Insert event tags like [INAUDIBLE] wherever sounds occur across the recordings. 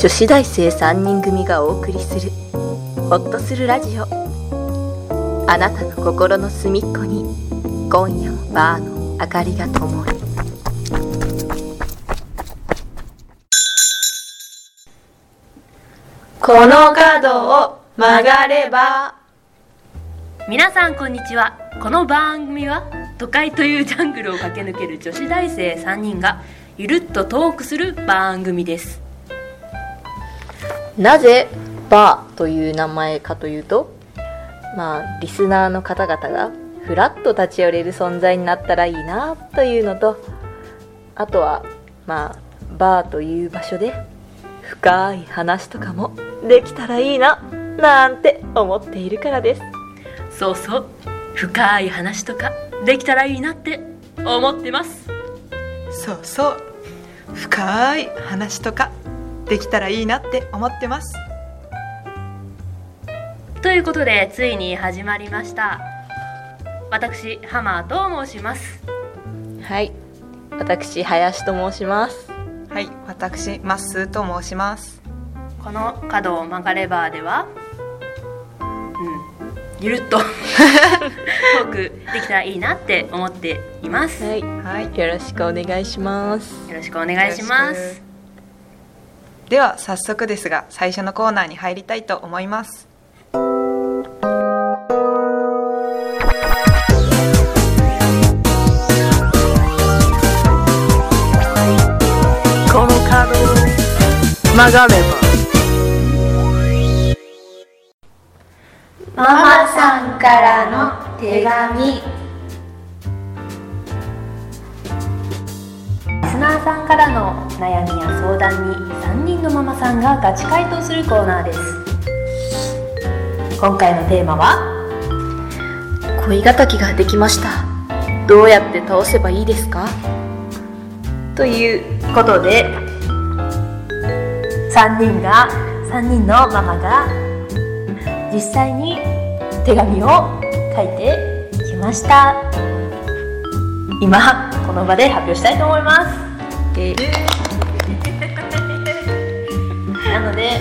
女子大生3人組がお送りするホッとするラジオ。あなたの心の隅っこに今夜もバーの明かりが灯る。この角を曲がれば。皆さんこんにちは。この番組は都会というジャングルを駆け抜ける女子大生3人がゆるっとトークする番組ですなぜバーという名前かというとまあリスナーの方々がふらっと立ち寄れる存在になったらいいなというのとあとはまあバーという場所で深い話とかもできたらいいななんて思っているからです。そうそう深い話とかできたらいいなって思ってます。そうそう深い話とかできたらいいなって思ってます。ということでついに始まりました。私ハマーと申します。はい。私林と申します。はい。私まっすーと申します。この角を曲がればではうん。ゆるっと [LAUGHS] トークできたらいいなって思っています、はい。はい。よろしくお願いします。よろしくお願いしますでは早速ですが最初のコーナーに入りたいと思います。この角曲がれママさんからの手紙。リスナーさんからの悩みや相談に3人のママさんがガチ回答するコーナーです。今回のテーマはば恋敵ができました。どうやって倒せばいいですか？ということで3人が3人のママが実際に手紙を書いてきました。今この場で発表したいと思います。えなので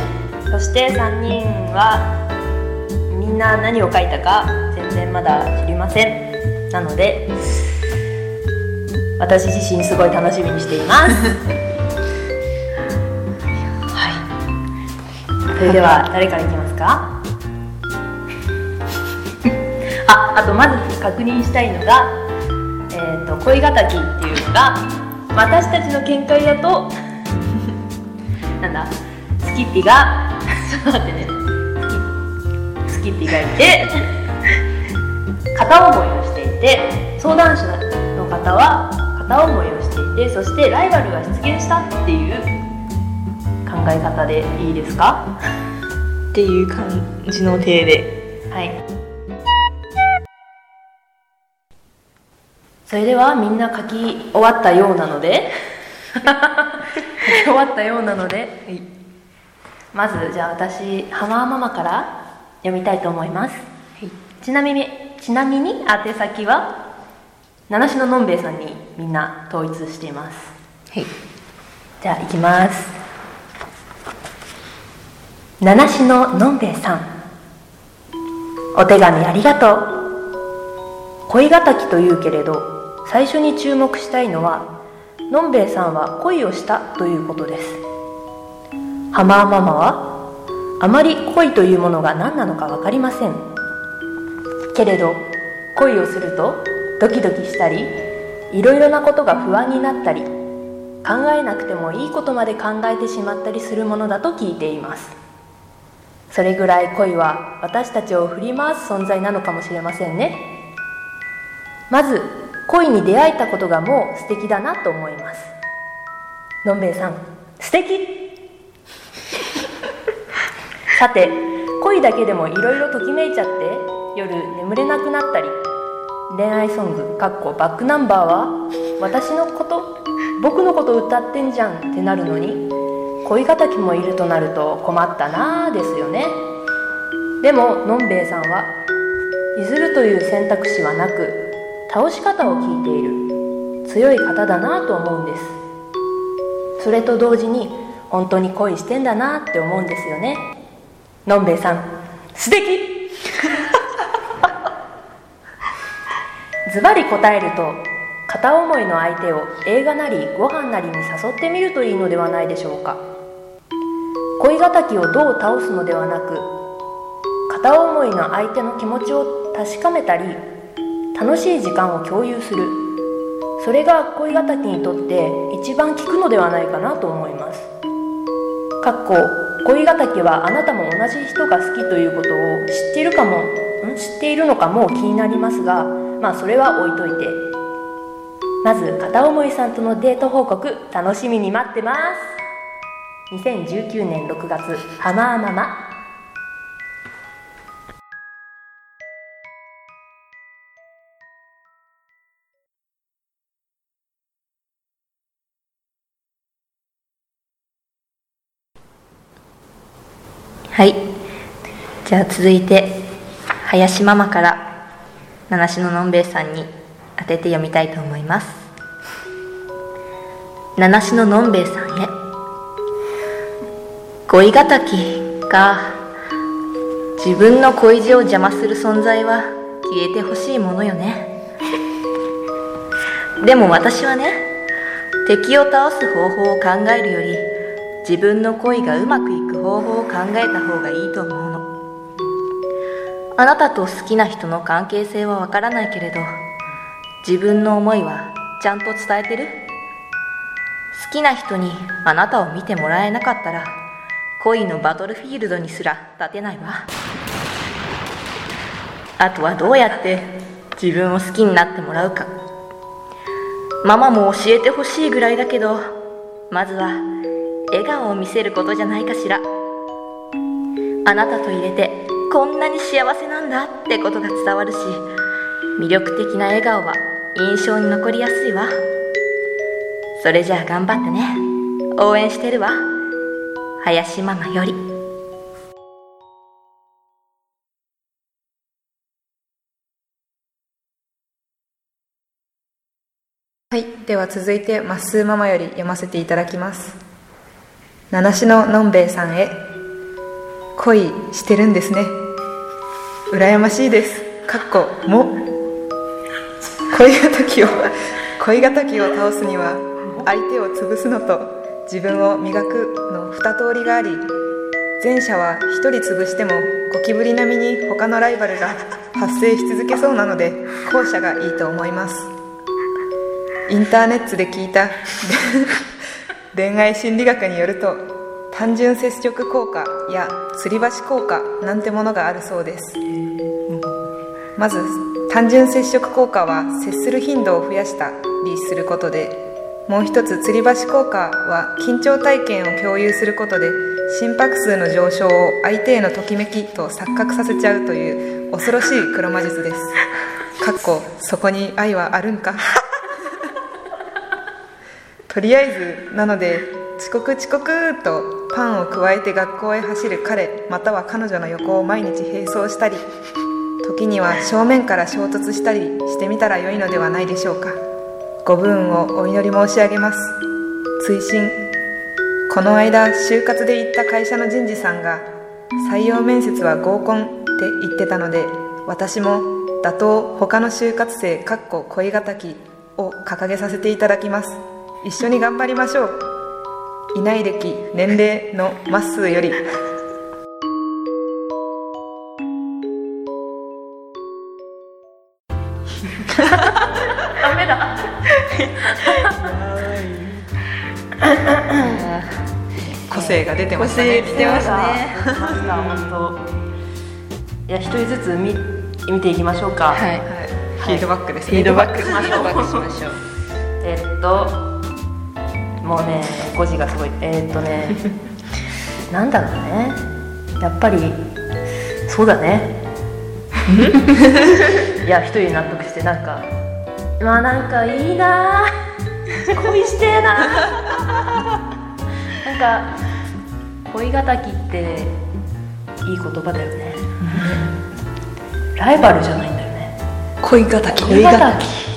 そして3人はみんな何を書いたか全然まだ知りません。なので私自身すごい楽しみにしています。[LAUGHS] はい。それでは誰からいきますか？ああとまず確認したいのが、えー、と恋敵っていうのが私たちの見解だと [LAUGHS] なんだ？スキッピが。ちょっと待ってね。スキッピがいて。片思いをしていて。相談者の方は片思いをしていて。そしてライバルが出現したっていう考え方でいいですか？っていう感じの体で。はい。それではみんな書き終わったようなので。[LAUGHS] 書き終わったようなので、まずじゃあ私ハマーママから読みたいと思います、ちなみにちなみに宛先は七種ののんべえさんにみんな統一しています。はい。じゃあ行きます。七種ののんべえさん。お手紙ありがとう。恋敵というけれど最初に注目したいのはのんべえさんは恋をしたということですハマーママはあまり恋というものが何なのか分かりません。けれど恋をするとドキドキしたりいろいろなことが不安になったり考えなくてもいいことまで考えてしまったりするものだと聞いています。それぐらい恋は私たちを振り回す存在なのかもしれませんね。まず恋に出会えたことがもう素敵だなと思います。のんべえさん素敵。さて恋だけでもいろいろときめいちゃって夜眠れなくなったり恋愛ソングかっこバックナンバーは私のこと僕のこと歌ってんじゃんってなるのに恋敵もいるとなると困ったなあですよね。でものんべえさんは譲るという選択肢はなく倒し方を聞いている。強い方だなと思うんです。それと同時に本当に恋してんだなって思うんですよね。のんべえさん。素敵。ズバリ答えると片思いの相手を映画なりご飯なりに誘ってみるといいのではないでしょうか。恋敵をどう倒すのではなく片思いの相手の気持ちを確かめたり楽しい時間を共有する。それが恋敵にとって一番効くのではないかなと思います。かっこ恋ヶ岳はあなたも同じ人が好きということを知っているかもん？知っているのかも気になりますがまあそれは置いといて。まず片思いさんとのデート報告楽しみに待ってます。2019年6月ハマーママはい。じゃあ続いて林ママから七種ののんべえさんに当てて読みたいと思います。七種ののんべえさんへ。恋敵か自分の恋路を邪魔する存在は消えてほしいものよね。でも私はね敵を倒す方法を考えるより自分の恋がうまくいく方法を考えた方がいいと思うの。あなたと好きな人の関係性はわからないけれど自分の思いはちゃんと伝えてる？好きな人にあなたを見てもらえなかったら恋のバトルフィールドにすら立てないわ。あとはどうやって自分を好きになってもらうか。ママも教えてほしいぐらいだけどまずは笑顔を見せることじゃないかしら。あなたと入れてこんなに幸せなんだってことが伝わるし魅力的な笑顔は印象に残りやすいわ。それじゃあ頑張ってね。応援してるわ。林ママより。はい、では続いてまっすーママより読ませていただきます。七種ののんべえさんへ。恋してるんですね。羨ましいです。かっこも。恋敵を恋敵を倒すには相手を潰すのと自分を磨くの二通りがあり前者は一人潰してもゴキブリ並みに他のライバルが発生し続けそうなので後者がいいと思います。インターネットで聞いた。恋愛心理学によると単純接触効果や吊り橋効果なんてものがあるそうです。まず単純接触効果は接する頻度を増やしたりすることでもう一つ吊り橋効果は緊張体験を共有することで心拍数の上昇を相手へのときめきと錯覚させちゃうという恐ろしい黒魔術です。かっこそこに愛はあるんか？とりあえずなので遅刻遅刻とパンを加えて学校へ走る彼または彼女の横を毎日並走したり時には正面から衝突したりしてみたら良いのではないでしょうか。ご武運をお祈り申し上げます。追伸。この間就活で行った会社の人事さんが採用面接は合コンって言ってたので私も打倒他の就活生かっこ恋敵を掲げさせていただきます。一緒に頑張りましょう。いない歴年齢のまっすーより。ダメだ。個性が出てましたね。出てました。ね本当。いや一人ずつ見見ていきましょうか。はい。はい、フィードバックですね。フィードバックしましょう。[LAUGHS] えっともうね5時がすごい。えっとね [LAUGHS] なんだろうね。やっぱりそうだね。[LAUGHS] いや一人で納得してなんかまあなんかいいな恋してえな [LAUGHS] なんか恋敵っていい言葉だよね。ライバルじゃないんだよね。恋敵。恋敵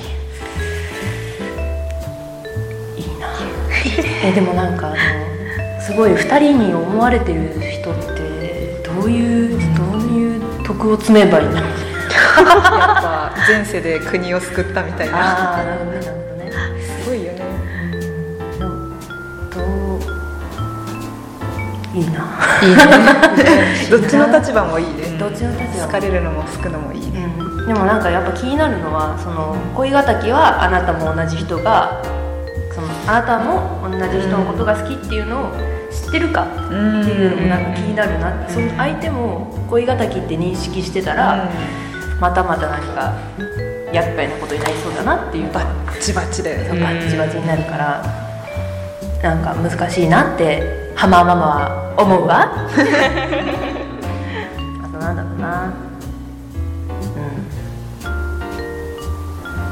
えでもなんかあのすごい2人に思われてる人ってどういうどういう徳を積めばいいんだろうねやっぱ前世で国を救ったみたいな。ああなるほどね。すごいよね。どういいな、いいね。[LAUGHS] どっちの立場もいいね。どっちの立場も。好かれるのも好くのもいいね。うん、でもなんかやっぱ気になるのはその恋敵はあなたも同じ人がそのあなたも同じ人のことが好きっていうのを知ってるかっていうのもなんか気になるなって。その相手も恋敵って認識してたら、またまたなんか厄介なことになりそうだなっていう。バッチバチでバッチバチになるからなんか難しいなって浜ママは思うわ。[LAUGHS] あとなんだろうな。うん。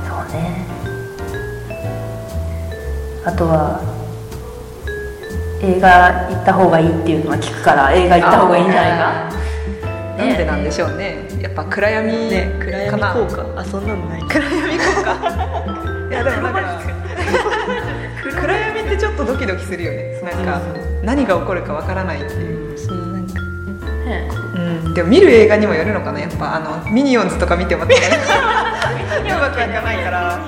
そうね。あとは映画行った方がいいっていうのは聞くから映画行った方がいいんじゃないか？なんでなんでしょうね。やっぱ暗闇ね暗闇効果。あそんなのない。暗闇効果？[LAUGHS] いやでもなんか [LAUGHS] 暗闇ってちょっとドキドキするよね。なんか何が起こるかわからないっていう、そのなんか。ね。うん、でも見る映画にもよるのかなやっぱ。あのミニオンズとか見てもうまくいかないから。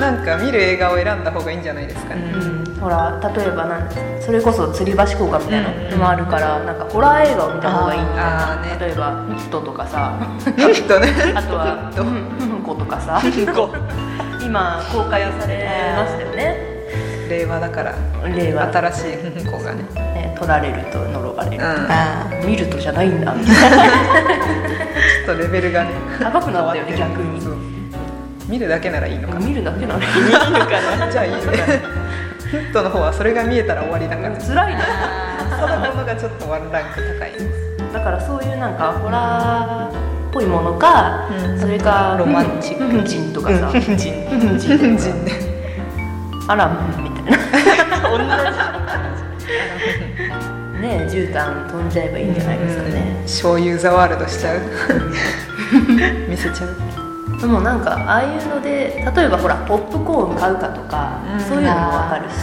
なんか見る映画を選んだ方がいいんじゃないですかね、うんほら例えばなんそれこそ吊り橋効果みたいなのもあるから、なんかホラー映画を見た方がいいみたいなね。例えば「ヒット」とかさ。ね。あとは「うんうんこ」とかさ。今公開されましたよね。令和だから。令和。新しい子がね。ね取られると呪われる、うん。あ見るとじゃないんだ。みたいなちょっとレベルがね高くなったよね逆に。見るだけならいいのか。な見るだけなのに [LAUGHS] じゃあいいねヒットの方はそれが見えたら終わりだから。辛いねそのものがちょっとワンランク高い。だからそういうなんかホラーっぽいものか、うん。それかロマンチック。うん。人とかさうん。人うん。人人ねあらみたいなねえ絨毯飛ん。じゃえばいいん。じゃないですかね、醤油ザワールドしちゃう見せちゃうでもなんかああいうので例えばほらポップコーン買うかとか、うん。そういうのもわかるし。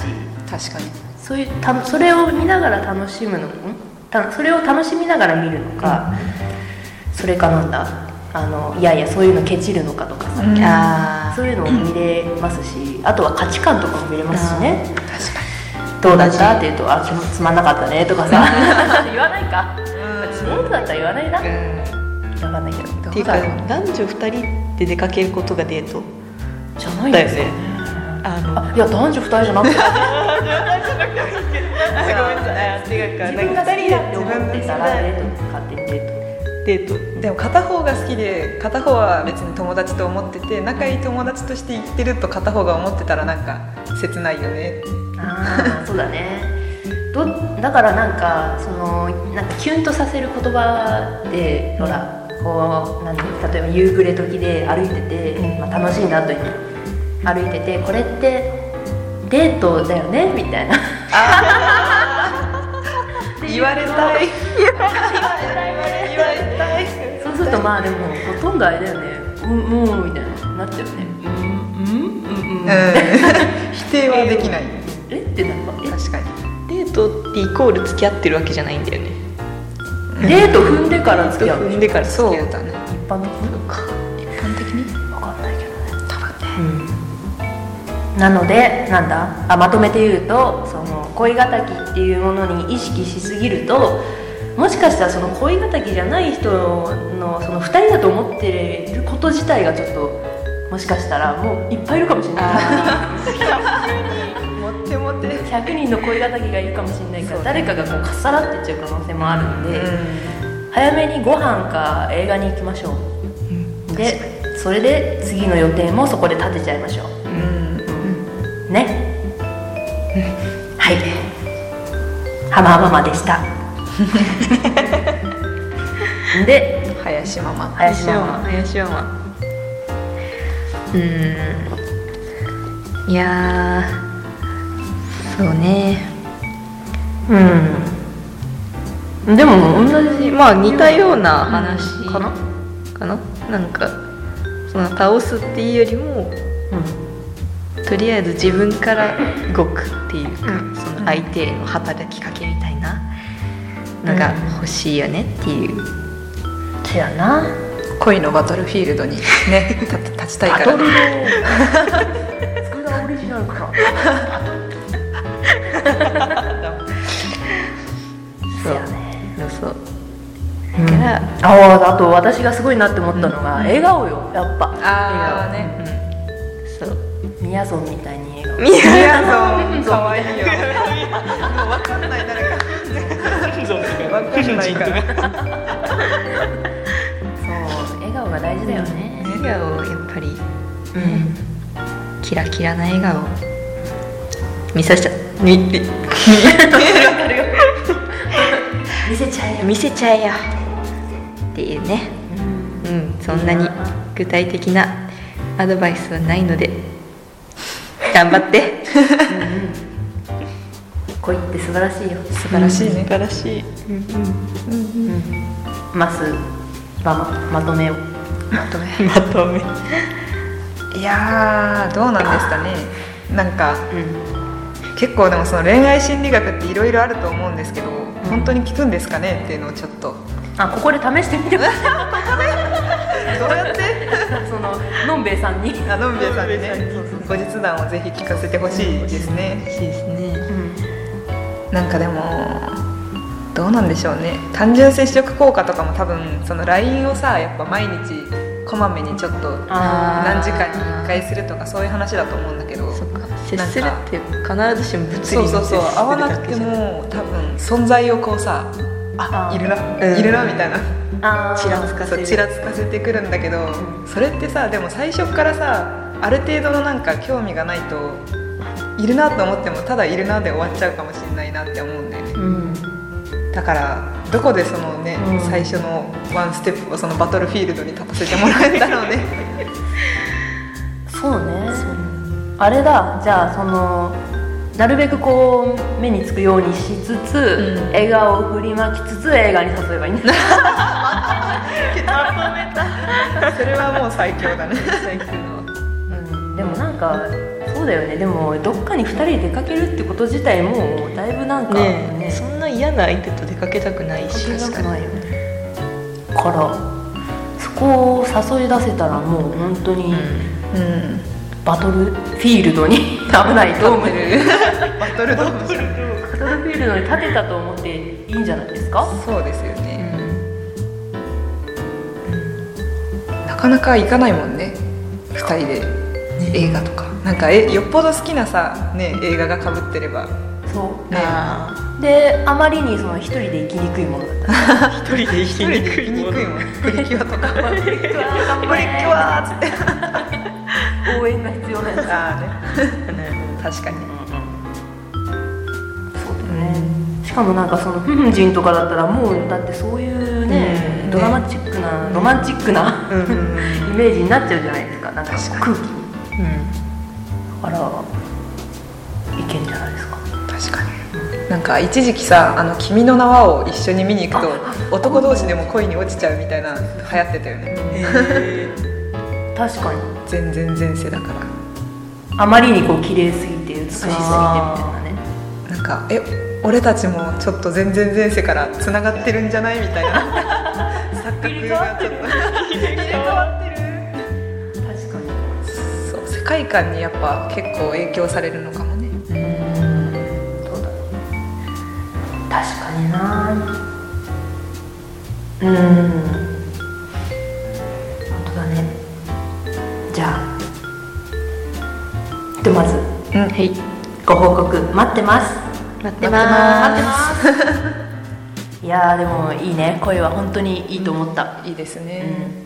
確かに。そういうたそれを見ながら楽しむのんたそれを楽しみながら見るのか、それかなんだあのいやいやそういうのケチるのかとかさ、うん。あそういうのも見れますしあとは価値観とかも見れますしね。確かどうだった？って言うと「あつつまんなかったね」とかさ。[LAUGHS] 言わないか。つまんなかったら言わないな分かんないけどーっていうか男女二人で出かけることがデートじゃないだよね。ですよね。あのあいや男女二人じゃなくて。[LAUGHS] 違うか。自分が好きだって思ってたらデート勝手にデートデート。にでも片方が好きで片方は別に友達と思ってて仲いい友達として生きてると片方が思ってたらなんか切ないよね。ああそうだね。どだからなんかそのなんかキュンとさせる言葉でほらこうなん例えば夕暮れ時で歩いてて、まあ、楽しいなと歩いててこれってデートだよね？みたいな。言われたい。そうするとまあでもほとんどあれだよね。うんうんみたいな。なっちゃうね。うんうんうん。うん。うん。[LAUGHS] 否定はできない。えってなんかえ？確かに。デートってイコール付き合ってるわけじゃないんだよねデート踏んでから付き合う踏んでから付き合うそうだね。一般的に？一般的に？分かんないけどね。多分ね。なのでなんだ？あまとめて言うとその恋敵っていうものに意識しすぎるともしかしたらその恋敵じゃない人のその2人だと思ってること自体がちょっともしかしたらもういっぱいいるかもしれない [LAUGHS] 100人の恋敵がいるかもしれないから誰かがこうかっさらっていっちゃう可能性もあるんで、早めにご飯か映画に行きましょう、でそれで次の予定もそこで立てちゃいましょう。うん。ね、はい。浜ママでした。[LAUGHS] で林ママ。林ママ。林ママ。うーん。いやーそうね。うん。でも同じまあ似たような話かな？かな？なんかその倒すっていうよりもとりあえず自分から動くっていうか、その相手への働きかけみたいなのが欲しいよねっていう、せやな。恋のバトルフィールドにね [LAUGHS] 立立ちたいから。ね [LAUGHS] オリジナルか [LAUGHS] そう。やねそう。そうだから、あああと私がすごいなって思ったのが、笑顔よやっぱ。ああね。そう。みやぞんみたいに笑顔。みやぞんかわいいよ。もうわかんない誰か。わかんないからそう笑顔が大事だよね。笑顔やっぱり、うん、キラキラな笑顔。見させちゃみみ見せちゃえよ。見せちゃえよ。っていうね。うん。そんなに具体的なアドバイスはないので。頑張って。恋って素晴らしいよ。素晴らしいね。素晴らしい、まずままとめを。まとめ。[LAUGHS] まとめ。いやーどうなんですかね。なんか、結構でもその恋愛心理学っていろいろあると思うんですけど、本当に効くんですかねっていうのをちょっと。あここで試してみてくださいどうやって？[LAUGHS] そののんべえさんに。あのんべえさんにね。後日談をぜひ聞かせてほしいですね。欲しいですね。なんかでもどうなんでしょうね。単純接触効果とかも多分その LINE をさやっぱ毎日こまめにちょっと何時間に1回するとかそういう話だと思うんだけど接するって必ずしも物理そうそうそう。の接する会わなくても多分存在をこうさああーいるな、うん。いるなみたいな。ちらつかせちらつかせてくるんだけど、それってさでも最初からさある程度のなんか興味がないといるなと思ってもただいるなで終わっちゃうかもしれないなって思うんだよね。うん。だからどこでそのね、うん。最初のワンステップをそのバトルフィールドに立たせてもらえたのね。[LAUGHS] そうねあれだじゃあそのなるべくこう目につくようにしつつ、うん。笑顔を振りまきつつ映画に誘えばいいんだ。[LAUGHS] それはもう最強だね。うん。でもなんかそうだよね。でもどっかに2人で出かけるってこと自体もうだいぶなんかねね。そんな嫌な相手と出かけたくないしかけたくないよね。からそこを誘い出せたらもう本当にうんバトルフィールドに [LAUGHS] 危ないドームでバトルドームじゃんバトルフィールドに立てたと思っていいんじゃないですか？そうですよね、なかなか行かないもんね。2人で。映画とか。なんかえよっぽど好きなさ、ね、映画がかぶってれば。そう。ね。あであまりにその一人で生きにくいものだった。[LAUGHS] 一人で生き一人で行きにくいもんプリキュアとか。プリキュア。っつって応援が必要なんですああね。[LAUGHS] 確かに。そうだよねしかもなんかそのフンジンとかだったらもうだってそういうね、うん。ドラマチックな、ロマンチックな、[LAUGHS] イメージになっちゃうじゃないですか。なんか空気に。うん。だからいけんじゃないですか。確かに。なんか一時期さ「あの君の名は」を一緒に見に行くと男同士でも恋に落ちちゃうみたいな流行ってたよね確かに。全然前世だから。あまりにこう綺麗すぎて美しすぎてみたいなね。なんか「え俺たちもちょっと全然前世からつながってるんじゃない?」みたいな。[LAUGHS] 錯覚がちょっと。入れ替わってる。確かに。そう世界観にやっぱ結構影響されるのかもね。そうだね。確かにな。うんあでまず。うん。はい。ご報告待ってます。待って待ます。ってます。いやーでもいいね。声は本当にいいと思った、いいですうね、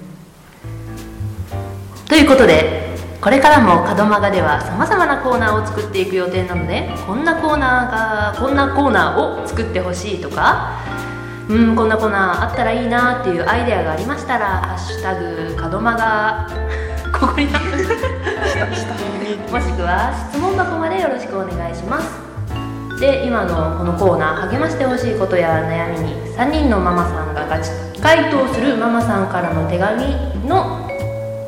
ん。ということでこれからも門マガではさまざまなコーナーを作っていく予定なのでこんなコーナーがこんなコーナーを作ってほしいとかうんこんなコーナーあったらいいなっていうアイデアがありましたら「ハッシュタグ門マガ」ここにもしくは質問箱までよろしくお願い。しますで今のこのコーナー励ましてほしいことや悩みに3人のママさんがガチ回答するママさんからの手紙の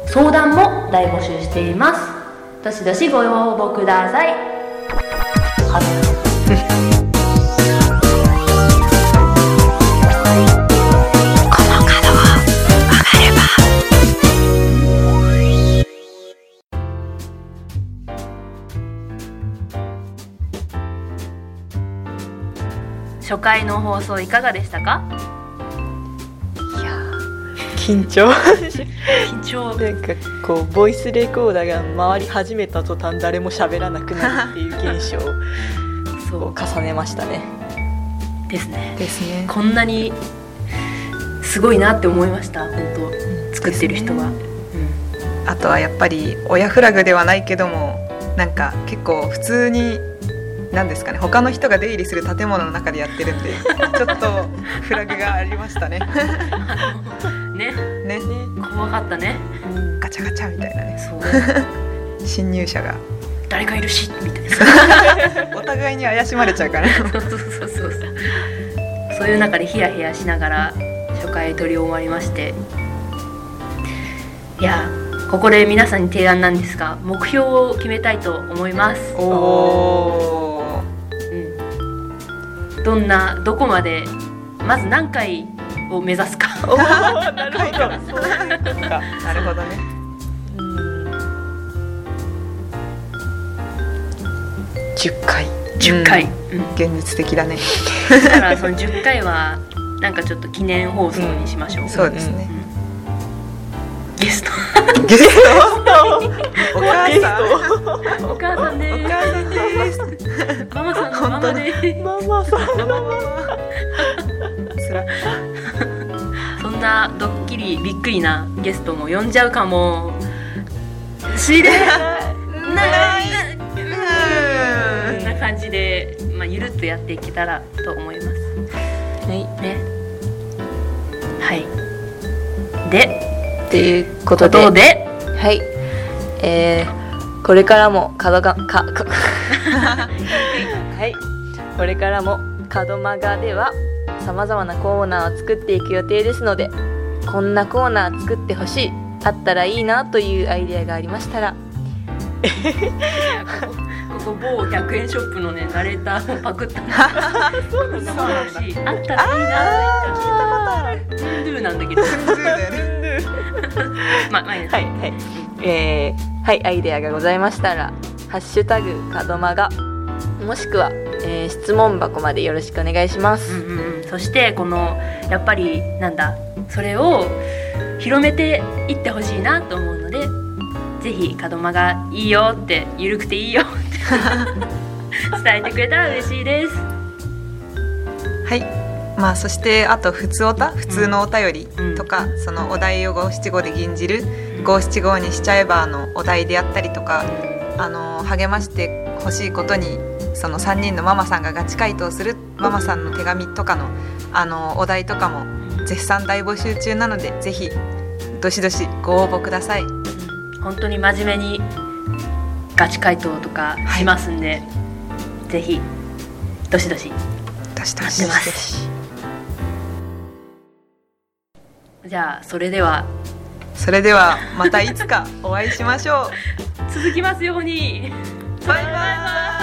相談も大募集しています。どしどしご応募ください [LAUGHS] 初回の放送いかがでしたか？緊張？緊張。なんかこうボイスレコーダーが回り始めた途端誰も喋らなくなるっていう現象 [LAUGHS] そを重ねましたね。うですね。ですね。こんなにすごいなって思いました。本当作ってる人は、あとはやっぱり親フラグではないけどもなんか結構普通に何ですかね他の人が出入りする建物の中でやってるんでちょっとフラグがありましたね。うん、ね。ね。怖かったね。ガチャガチャみたいなね。そう。侵入者が。誰かいるし。みたいな。[LAUGHS] お互いに怪しまれちゃうから。[LAUGHS] そうそうそうそう。そういう中でヒヤヒヤしながら初回撮り終わりまして。いやここで皆さんに提案なんですが目標を決めたいと思います、おおうん、どんなどこまでまず何回を目指すか。なるほどなるほどね。10回。10回、ううん。現実的だね。だからその10回はなんかちょっと記念放送にしましょう、そうですね、ゲスト。ゲスト？お母さんお母さん。でお母さんです。すママさんのママでママさんつらそんなドッキリびっくりなゲストも呼んじゃうかも。しれない。こんな感じで、まあ、ゆるっとやっていけたらと思います。はい。ね。はい。でっていうこことで。はい。えー、これからも角がかかはい。これからも角マガではさまざまなコーナーを作っていく予定ですのでこんなコーナー作ってほしいあったらいいなというアイデアがありましたら [LAUGHS] ここ某100円ショップのねナレーターもパクった。[LAUGHS] そうなんだ。しあったらいいな。聞いたことある。ドゥンドゥなんだけど。ままあいいですはいはい。えー、はいアイデアがございましたら「ハッシュタグ角マガ」もしくは、えー質問箱までよろしくお願いします、うんうんうん。そしてこのやっぱりなんだそれを広めていってほしいなと思うのでぜひ門間がいいよって緩くていいよ [LAUGHS] 伝えてくれたら嬉しいです。はい。まあそしてあと普通おた普通のお便りとか、そのお題を五七五で吟じる五七五にしちゃえばあのお題であったりとかあの励ましてほしいことにその3人のママさんがガチ回答するママさんの手紙とかのあのお題とかも絶賛大募集中なのでぜひどしどしご応募ください。本当に真面目にガチ回答とかしますんで、ぜひどしどし。どしどし。じゃあそれでは。それではまたいつかお会いしましょ [LAUGHS] 続きますように。うバイバイ